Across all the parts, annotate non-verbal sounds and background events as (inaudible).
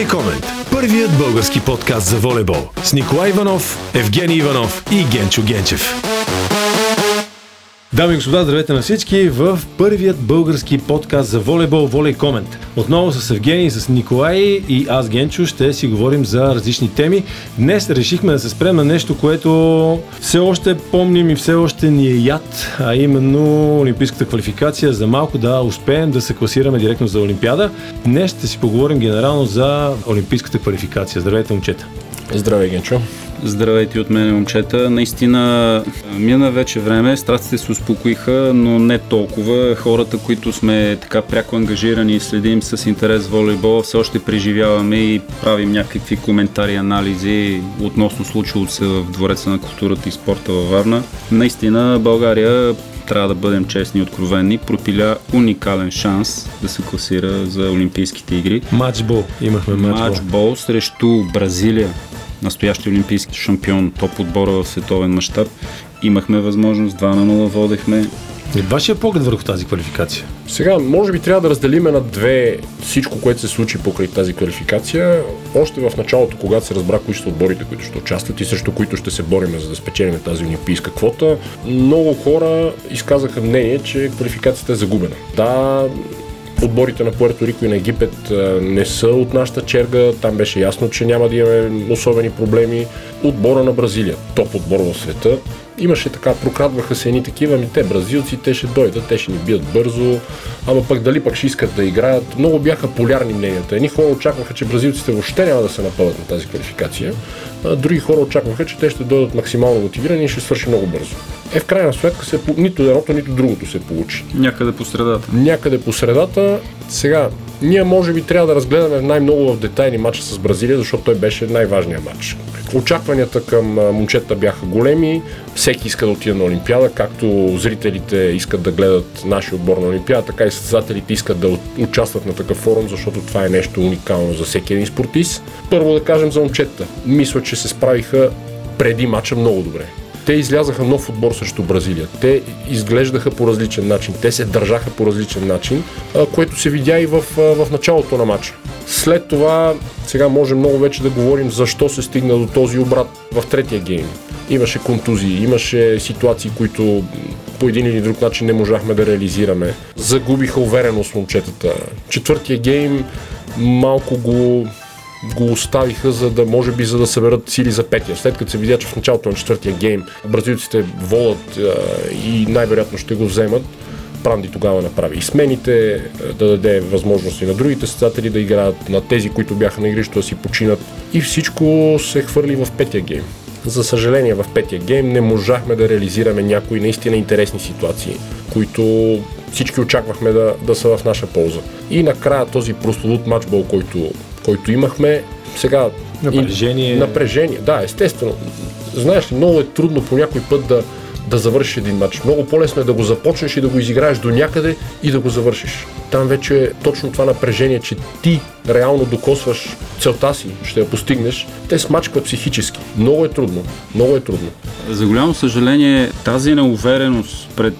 Волей Комент. Първият български подкаст за волейбол. С Николай Иванов, Евгений Иванов и Генчо Генчев. Дами и господа, здравейте на всички в първият български подкаст за волейбол Волей Комент. Отново с Евгений, с Николай и аз Генчо ще си говорим за различни теми. Днес решихме да се спрем на нещо, което все още помним и все още ни е яд, а именно Олимпийската квалификация. За малко да успеем да се класираме директно за Олимпиада. Днес ще си поговорим генерално за Олимпийската квалификация. Здравейте, момчета! Здравей, Генчо! Здравейте от мен, момчета. Наистина мина вече време, страстите се успокоиха, но не толкова. Хората, които сме така пряко ангажирани и следим с интерес волейбол, все още преживяваме и правим някакви коментари, анализи относно случилото се в Двореца на културата и спорта във Варна. Наистина България трябва да бъдем честни и откровени, пропиля уникален шанс да се класира за Олимпийските игри. Матчбол. Имахме матчбол. Матчбол срещу Бразилия настоящи олимпийски шампион, топ отбора в световен мащаб. Имахме възможност, 2 на 0 водехме. И вашия поглед върху тази квалификация? Сега, може би трябва да разделиме на две всичко, което се случи покрай тази квалификация. Още в началото, когато се разбра кои са отборите, които ще участват и срещу които ще се бориме, за да спечелим тази олимпийска квота, много хора изказаха мнение, че квалификацията е загубена. Да, Отборите на Пуерто Рико и на Египет не са от нашата черга. Там беше ясно, че няма да имаме особени проблеми. Отбора на Бразилия, топ отбор в света, имаше така, прокрадваха се едни такива, ми те бразилци, те ще дойдат, те ще ни бият бързо, ама пък дали пък ще искат да играят. Много бяха полярни мненията. Едни хора очакваха, че бразилците въобще няма да се напълнят на тази квалификация, а други хора очакваха, че те ще дойдат максимално мотивирани и ще свърши много бързо. Е, в крайна сметка се, нито едното, нито другото се получи. Някъде по средата. Някъде по средата. Сега, ние може би трябва да разгледаме най-много в детайли матча с Бразилия, защото той беше най-важният матч. Очакванията към момчета бяха големи, всеки иска да отиде на Олимпиада, както зрителите искат да гледат нашия отбор на Олимпиада, така и състезателите искат да участват на такъв форум, защото това е нещо уникално за всеки един спортист. Първо да кажем за момчета. Мисля, че се справиха преди матча много добре те излязаха нов отбор срещу Бразилия. Те изглеждаха по различен начин, те се държаха по различен начин, което се видя и в, в началото на матча. След това, сега може много вече да говорим защо се стигна до този обрат в третия гейм. Имаше контузии, имаше ситуации, които по един или друг начин не можахме да реализираме. Загубиха увереност момчетата. Четвъртия гейм малко го го оставиха, за да може би за да съберат сили за петия. След като се видя, че в началото на четвъртия гейм бразилците волят и най-вероятно ще го вземат, Пранди тогава направи и смените, да даде възможности на другите състезатели да играят, на тези, които бяха на игрището да си починат и всичко се хвърли в петия гейм. За съжаление в петия гейм не можахме да реализираме някои наистина интересни ситуации, които всички очаквахме да, да са в наша полза. И накрая този прословут матчбол, който който имахме. Сега Напрежение. И, напрежение, да, естествено. Знаеш ли, много е трудно по някой път да, да завършиш един матч. Много по-лесно е да го започнеш и да го изиграеш до някъде и да го завършиш. Там вече е точно това напрежение, че ти реално докосваш целта си, ще я постигнеш, те смачкват психически. Много е трудно. Много е трудно. За голямо съжаление, тази неувереност пред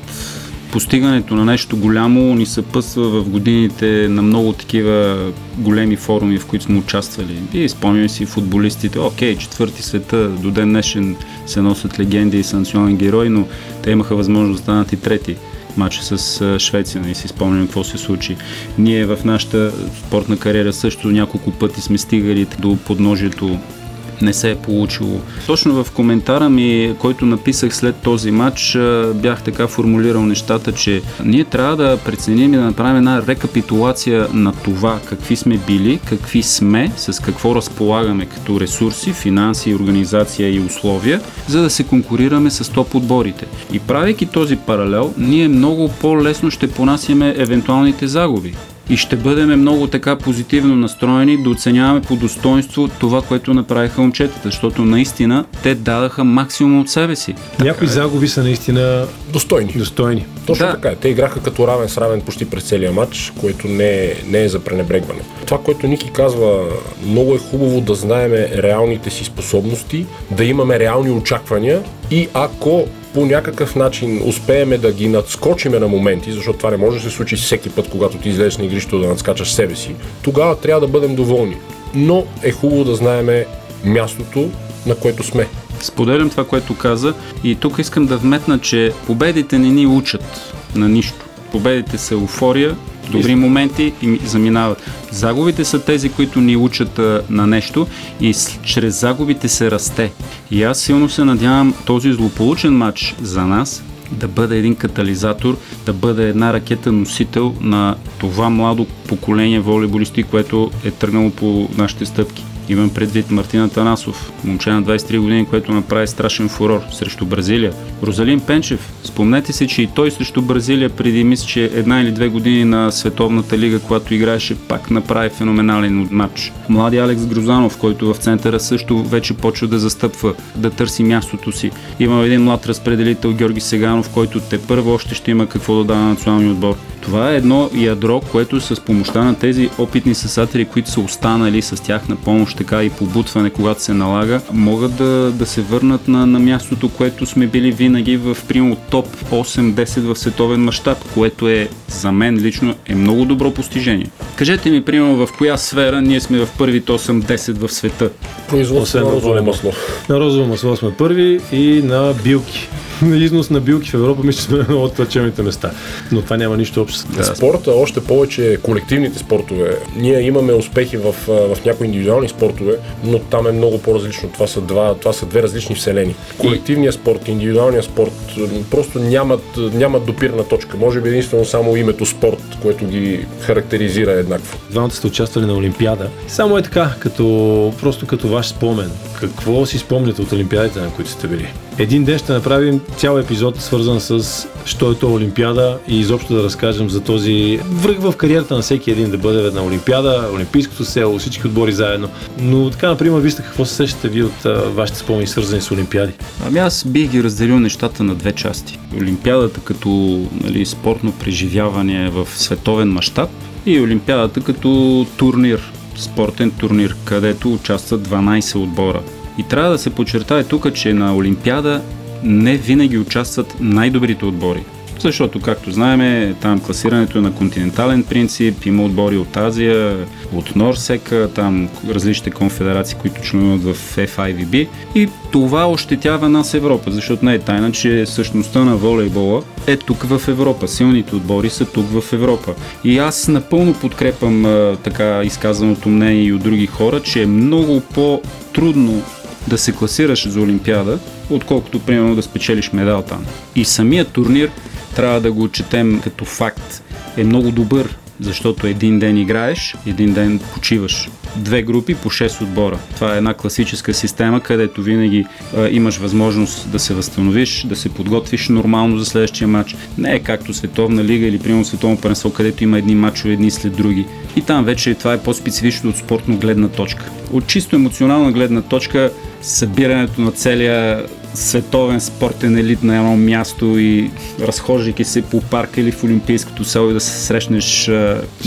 постигането на нещо голямо ни съпътства в годините на много такива големи форуми, в които сме участвали. И спомняме си футболистите, окей, четвърти света, до ден днешен се носят легенди и са национални герои, но те имаха възможност да станат и трети матча с Швеция, и нали си спомням какво се случи. Ние в нашата спортна кариера също няколко пъти сме стигали до подножието не се е получило. Точно в коментара ми, който написах след този матч, бях така формулирал нещата, че ние трябва да преценим и да направим една рекапитулация на това какви сме били, какви сме, с какво разполагаме като ресурси, финанси, организация и условия, за да се конкурираме с топ отборите. И правейки този паралел, ние много по-лесно ще понасяме евентуалните загуби и ще бъдем много така позитивно настроени да оценяваме по достоинство това, което направиха момчетата, защото наистина те дадаха максимум от себе си. Някои е. загуби са наистина достойни. достойни. Точно да. така е. Те играха като равен с равен почти през целия матч, което не е, не е за пренебрегване. Това, което Ники казва, много е хубаво да знаеме реалните си способности, да имаме реални очаквания и ако по някакъв начин успееме да ги надскочиме на моменти, защото това не може да се случи всеки път, когато ти излезеш на игрището да надскачаш себе си, тогава трябва да бъдем доволни. но е хубаво да знаеме мястото, на което сме. Споделям това, което каза и тук искам да вметна, че победите не ни учат на нищо. Победите са еуфория, добри моменти и заминават. Загубите са тези, които ни учат а, на нещо и с, чрез загубите се расте. И аз силно се надявам този злополучен матч за нас да бъде един катализатор, да бъде една ракета носител на това младо поколение волейболисти, което е тръгнало по нашите стъпки. Имам предвид Мартина Танасов, момче на 23 години, което направи страшен фурор срещу Бразилия. Розалин Пенчев, спомнете се, че и той срещу Бразилия преди мисля, че една или две години на Световната лига, когато играеше, пак направи феноменален матч. Млади Алекс Грузанов, който в центъра също вече почва да застъпва, да търси мястото си. Има един млад разпределител Георги Сеганов, който те първо още ще има какво да дава на националния отбор. Това е едно ядро, което с помощта на тези опитни съсатели, които са останали с тях на помощ, така и побутване, когато се налага, могат да, да се върнат на, на мястото, което сме били винаги в примерно топ 8-10 в световен мащаб, което е за мен лично е много добро постижение. Кажете ми, примерно, в коя сфера ние сме в първите 8-10 в света? Производство на розово масло. На розово масло сме първи и на билки на износ на билки в Европа, мисля, че сме на едно от плачевните места. Но това няма нищо общо. Да. Спорта, още повече колективните спортове. Ние имаме успехи в, в някои индивидуални спортове, но там е много по-различно. Това са, два, това са две различни вселени. Колективният спорт, индивидуалният спорт просто нямат, нямат допирна точка. Може би единствено само името спорт, което ги характеризира еднакво. Двамата сте участвали на Олимпиада. Само е така, като, просто като ваш спомен. Какво си спомняте от Олимпиадите, на които сте били? Един ден ще направим цял епизод, свързан с що е то Олимпиада и изобщо да разкажем за този връх в кариерата на всеки един да бъде една Олимпиада, Олимпийското село, всички отбори заедно. Но така, например, вижте какво се сещате ви от а, вашите спомени, свързани с Олимпиади? Ами аз бих ги разделил нещата на две части. Олимпиадата като нали, спортно преживяване в световен мащаб и Олимпиадата като турнир, спортен турнир, където участват 12 отбора. И трябва да се подчертае тук, че на Олимпиада не винаги участват най-добрите отбори. Защото, както знаем, там класирането е на континентален принцип, има отбори от Азия, от Норсека, там различните конфедерации, които членуват в FIVB и това ощетява нас Европа, защото не е тайна, че същността на волейбола е тук в Европа. Силните отбори са тук в Европа. И аз напълно подкрепам така изказаното мнение и от други хора, че е много по-трудно да се класираш за Олимпиада, отколкото примерно да спечелиш медал там. И самият турнир трябва да го отчетем като факт. Е много добър, защото един ден играеш, един ден почиваш. Две групи по 6 отбора. Това е една класическа система, където винаги а, имаш възможност да се възстановиш, да се подготвиш нормално за следващия матч. Не е както Световна лига или примерно Световно първенство, където има едни матчове едни след други. И там вече това е по-специфично от спортно гледна точка. От чисто емоционална гледна точка събирането на целия световен спортен елит на едно място и разхождайки се по парка или в Олимпийското село и да се срещнеш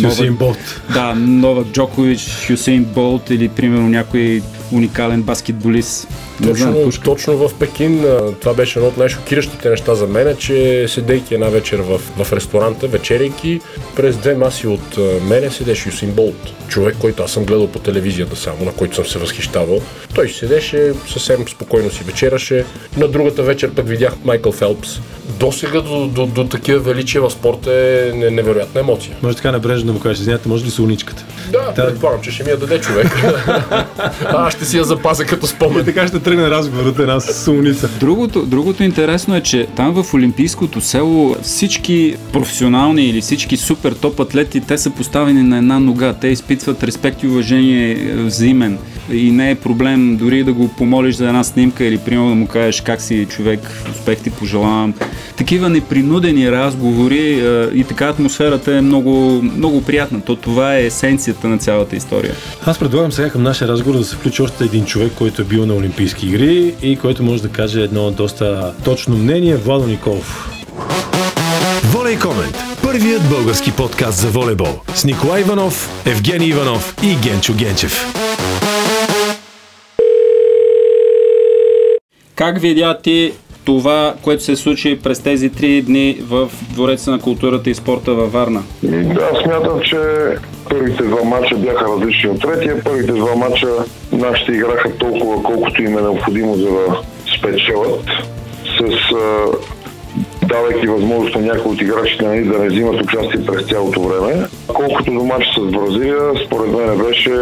Хюсейн Болт. Да, Новак Джокович, Хюсейн Болт или примерно някой уникален баскетболист. Точно, точно в Пекин това беше едно от най-шокиращите неща за мен, че седейки една вечер в, в ресторанта, вечерейки, през две маси от мене седеше Юсин Болт. Човек, който аз съм гледал по телевизията само, на който съм се възхищавал. Той седеше, съвсем спокойно си вечераше. На другата вечер пък видях Майкъл Фелпс. До сега до, до, до такива величия в спорта е невероятна емоция. Може така небрежно да му кажеш, знаете, може ли са уничката? Да, да, предполагам, че ще ми я даде човек. (laughs) а, аз ще си я запазя като спомен. И така ще тръгне разговорът една сумница. Другото, другото интересно е, че там в Олимпийското село всички професионални или всички супер топ атлети, те са поставени на една нога. Те изпитват респект и уважение е, взаимен. И не е проблем дори да го помолиш за една снимка или примерно да му кажеш как си човек, успех ти пожелавам. Такива непринудени разговори е, и така атмосферата е много, много приятна. То това е есенцията на цялата история. Аз предлагам сега към нашия разговор да се включи още един човек, който е бил на Олимпийски игри и който може да каже едно доста точно мнение. Владо Николов. Волей Комент. Първият български подкаст за волейбол. С Николай Иванов, Евгений Иванов и Генчо Генчев. Как видя ти това, което се случи през тези три дни в Двореца на културата и спорта във Варна? Да, смятам, че Първите два мача бяха различни от третия. Първите два мача нашите играха толкова, колкото им е необходимо за да спечелят. С давайки възможност на някои от играчите нали, да не взимат участие през цялото време. Колкото до матч с Бразилия, според мен беше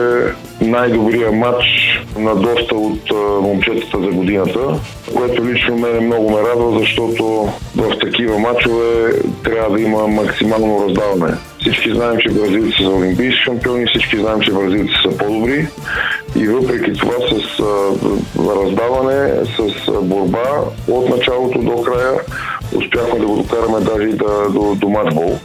най-добрия матч на доста от момчетата за годината, което лично мен много ме радва, защото в такива матчове трябва да има максимално раздаване. Всички знаем, че бразилци са олимпийски шампиони, всички знаем, че бразилци са по-добри и въпреки това с раздаване, с борба от началото до края успяхме да го докараме даже и да, до, до матчбол.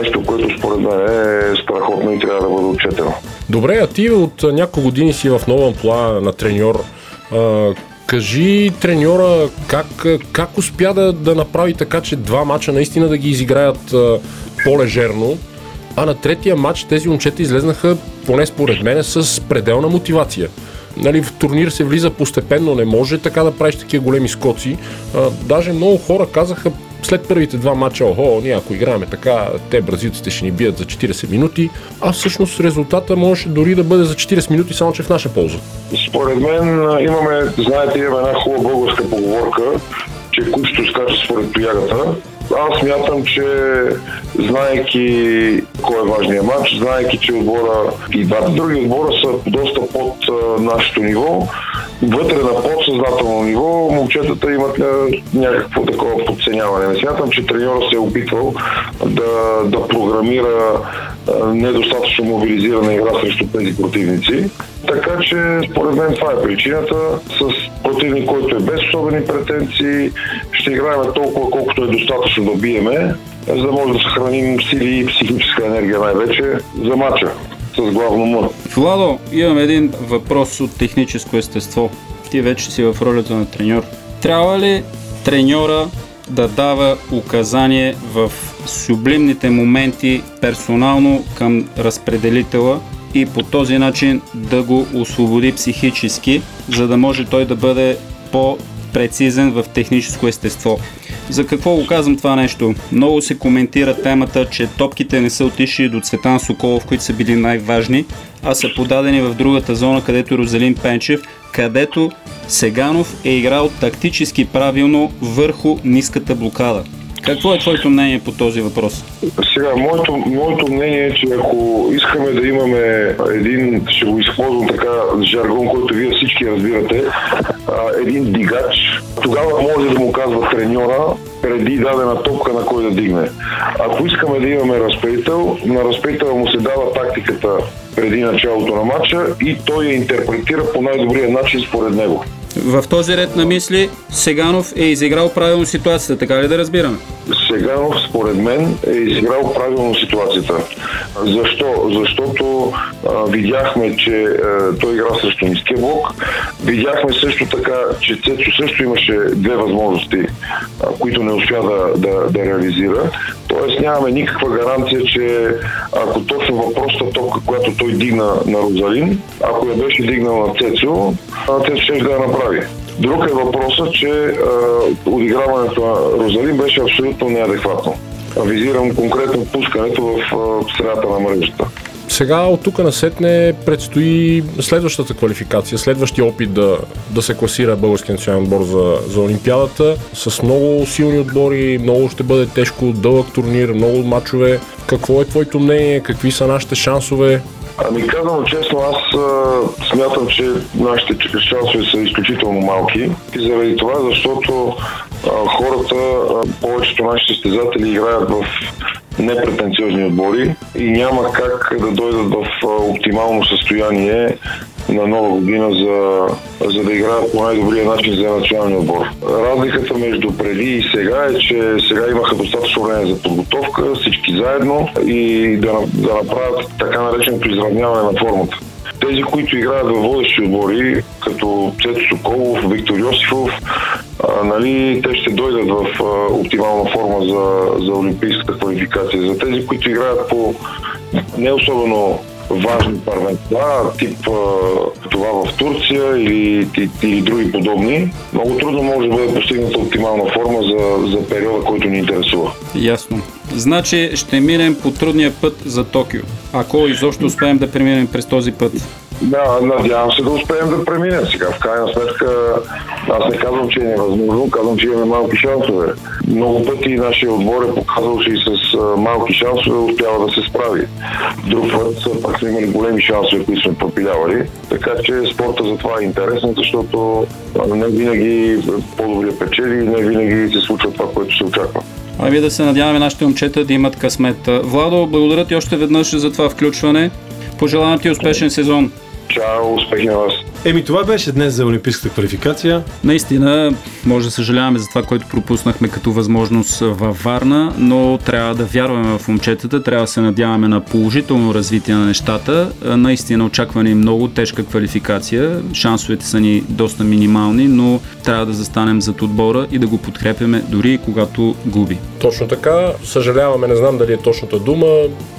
Нещо, което според мен е страхотно и трябва да бъде отчетено. Добре, а ти от няколко години си в нова амплуа на треньор. А, кажи треньора как, как успя да, да направи така, че два мача наистина да ги изиграят а, по-лежерно, а на третия матч тези момчета излезнаха, поне според мен, с пределна мотивация. Нали, в турнир се влиза постепенно, не може така да правиш такива големи скоци. А, даже много хора казаха след първите два мача, охо, ние ако играем така, те бразилците ще ни бият за 40 минути, а всъщност резултата може дори да бъде за 40 минути, само че в наша полза. Според мен имаме, знаете, имаме една хубава българска поговорка, че кучето скача според тоягата. Аз смятам, че знаеки кой е важният матч, знаеки, че отбора и двата други отбора са доста под нашето ниво, вътре на подсъзнателно ниво момчетата имат някакво такова подценяване. Не смятам, че треньора се е опитвал да, да програмира недостатъчно мобилизирана игра срещу тези противници. Така че, според мен, това е причината. С противник, който е без особени претенции, ще играем толкова, колкото е достатъчно да биеме, за да може да съхраним сили и психическа енергия най-вече за матча с главно М. Владо, имам един въпрос от техническо естество. Ти вече си в ролята на треньор. Трябва ли треньора да дава указание в сублимните моменти персонално към разпределителя и по този начин да го освободи психически, за да може той да бъде по-прецизен в техническо естество. За какво го казвам това нещо? Много се коментира темата, че топките не са отишли до Цветан Соколов, които са били най-важни, а са подадени в другата зона, където Розалин Пенчев, където Сеганов е играл тактически правилно върху ниската блокада. Какво е твоето мнение по този въпрос? Сега, моето, моето мнение е, че ако искаме да имаме един, ще го използвам така, жаргон, който вие всички разбирате, един дигач, тогава може да му казва треньора преди дадена топка на кой да дигне. Ако искаме да имаме разпределител, на разпределителя му се дава тактиката преди началото на матча и той я интерпретира по най-добрия начин според него. В този ред на мисли Сеганов е изиграл правилно ситуацията, така ли да разбираме? Сеганов, според мен, е изиграл правилно ситуацията. Защо? Защото а, видяхме, че а, той игра срещу ниския блок. Видяхме също така, че Цецо също имаше две възможности, а, които не успя да, да, да реализира. Тоест нямаме никаква гаранция, че ако точно въпросната топка, която той дигна на Розалин, ако я беше дигнал на Цецо, Цецо ще да я направи. Друг е въпросът, че а, отиграването на Розалин беше абсолютно неадекватно. Визирам конкретно пускането в, в средата на мрежата. Сега от тук насетне предстои следващата квалификация, следващия опит да, да се класира българския национален отбор за, за Олимпиадата. С много силни отбори, много ще бъде тежко, дълъг турнир, много матчове. Какво е твоето мнение? Какви са нашите шансове? Ами казвам честно, аз а, смятам, че нашите шансове са изключително малки. И заради това, защото а, хората, а, повечето наши състезатели играят в непретенциозни отбори и няма как да дойдат в оптимално състояние на нова година, за, за да играят по най-добрия начин за националния отбор. Разликата между преди и сега е, че сега имаха достатъчно време за подготовка, всички заедно и да, да направят така нареченото изравняване на формата. Тези, които играят във водещи отбори, като Цето Соколов, Виктор Йосифов, а, нали, те ще дойдат в а, оптимална форма за, за олимпийската квалификация. За тези, които играят по не особено важни първенства, тип това в Турция или, или други подобни, много трудно може да бъде постигната оптимална форма за, за периода, който ни интересува. Ясно. Значи ще минем по трудния път за Токио. Ако изобщо успеем да преминем през този път. Да, надявам се да успеем да преминем сега. В крайна сметка, аз не казвам, че е невъзможно, казвам, че имаме малки шансове. Много пъти нашия отбор е показал, че и с малки шансове успява да се справи. Друг път пак сме имали големи шансове, които сме пропилявали. Така че спорта за това е интересен, защото не винаги по-добре печели и не винаги се случва това, което се очаква. Ами да се надяваме нашите момчета да имат късмет. Владо, благодаря ти още веднъж за това включване. Пожелавам ти успешен сезон. Чао, успехи на вас. Еми това беше днес за Олимпийската квалификация. Наистина, може да съжаляваме за това, което пропуснахме като възможност във Варна, но трябва да вярваме в момчетата, трябва да се надяваме на положително развитие на нещата. Наистина очаква ни много тежка квалификация, шансовете са ни доста минимални, но трябва да застанем зад отбора и да го подкрепяме дори и когато губи. Точно така, съжаляваме, не знам дали е точната дума,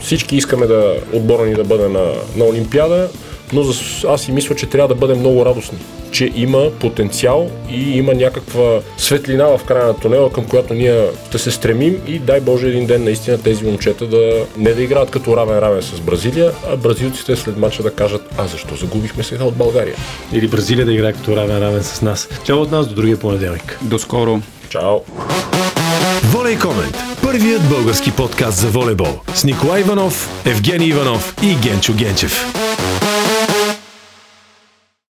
всички искаме да отбора ни да бъде на, на Олимпиада, но аз си мисля, че трябва да бъдем много радостни, че има потенциал и има някаква светлина в края на тунела, към която ние ще се стремим и дай Боже един ден наистина тези момчета да не да играят като равен-равен с Бразилия, а бразилците след мача да кажат, а защо загубихме сега от България? Или Бразилия да играе като равен-равен с нас. Чао от нас до другия понеделник. До скоро. Чао. Волей Комент. Първият български подкаст за волейбол с Николай Иванов, Евгений Иванов и Генчо Генчев.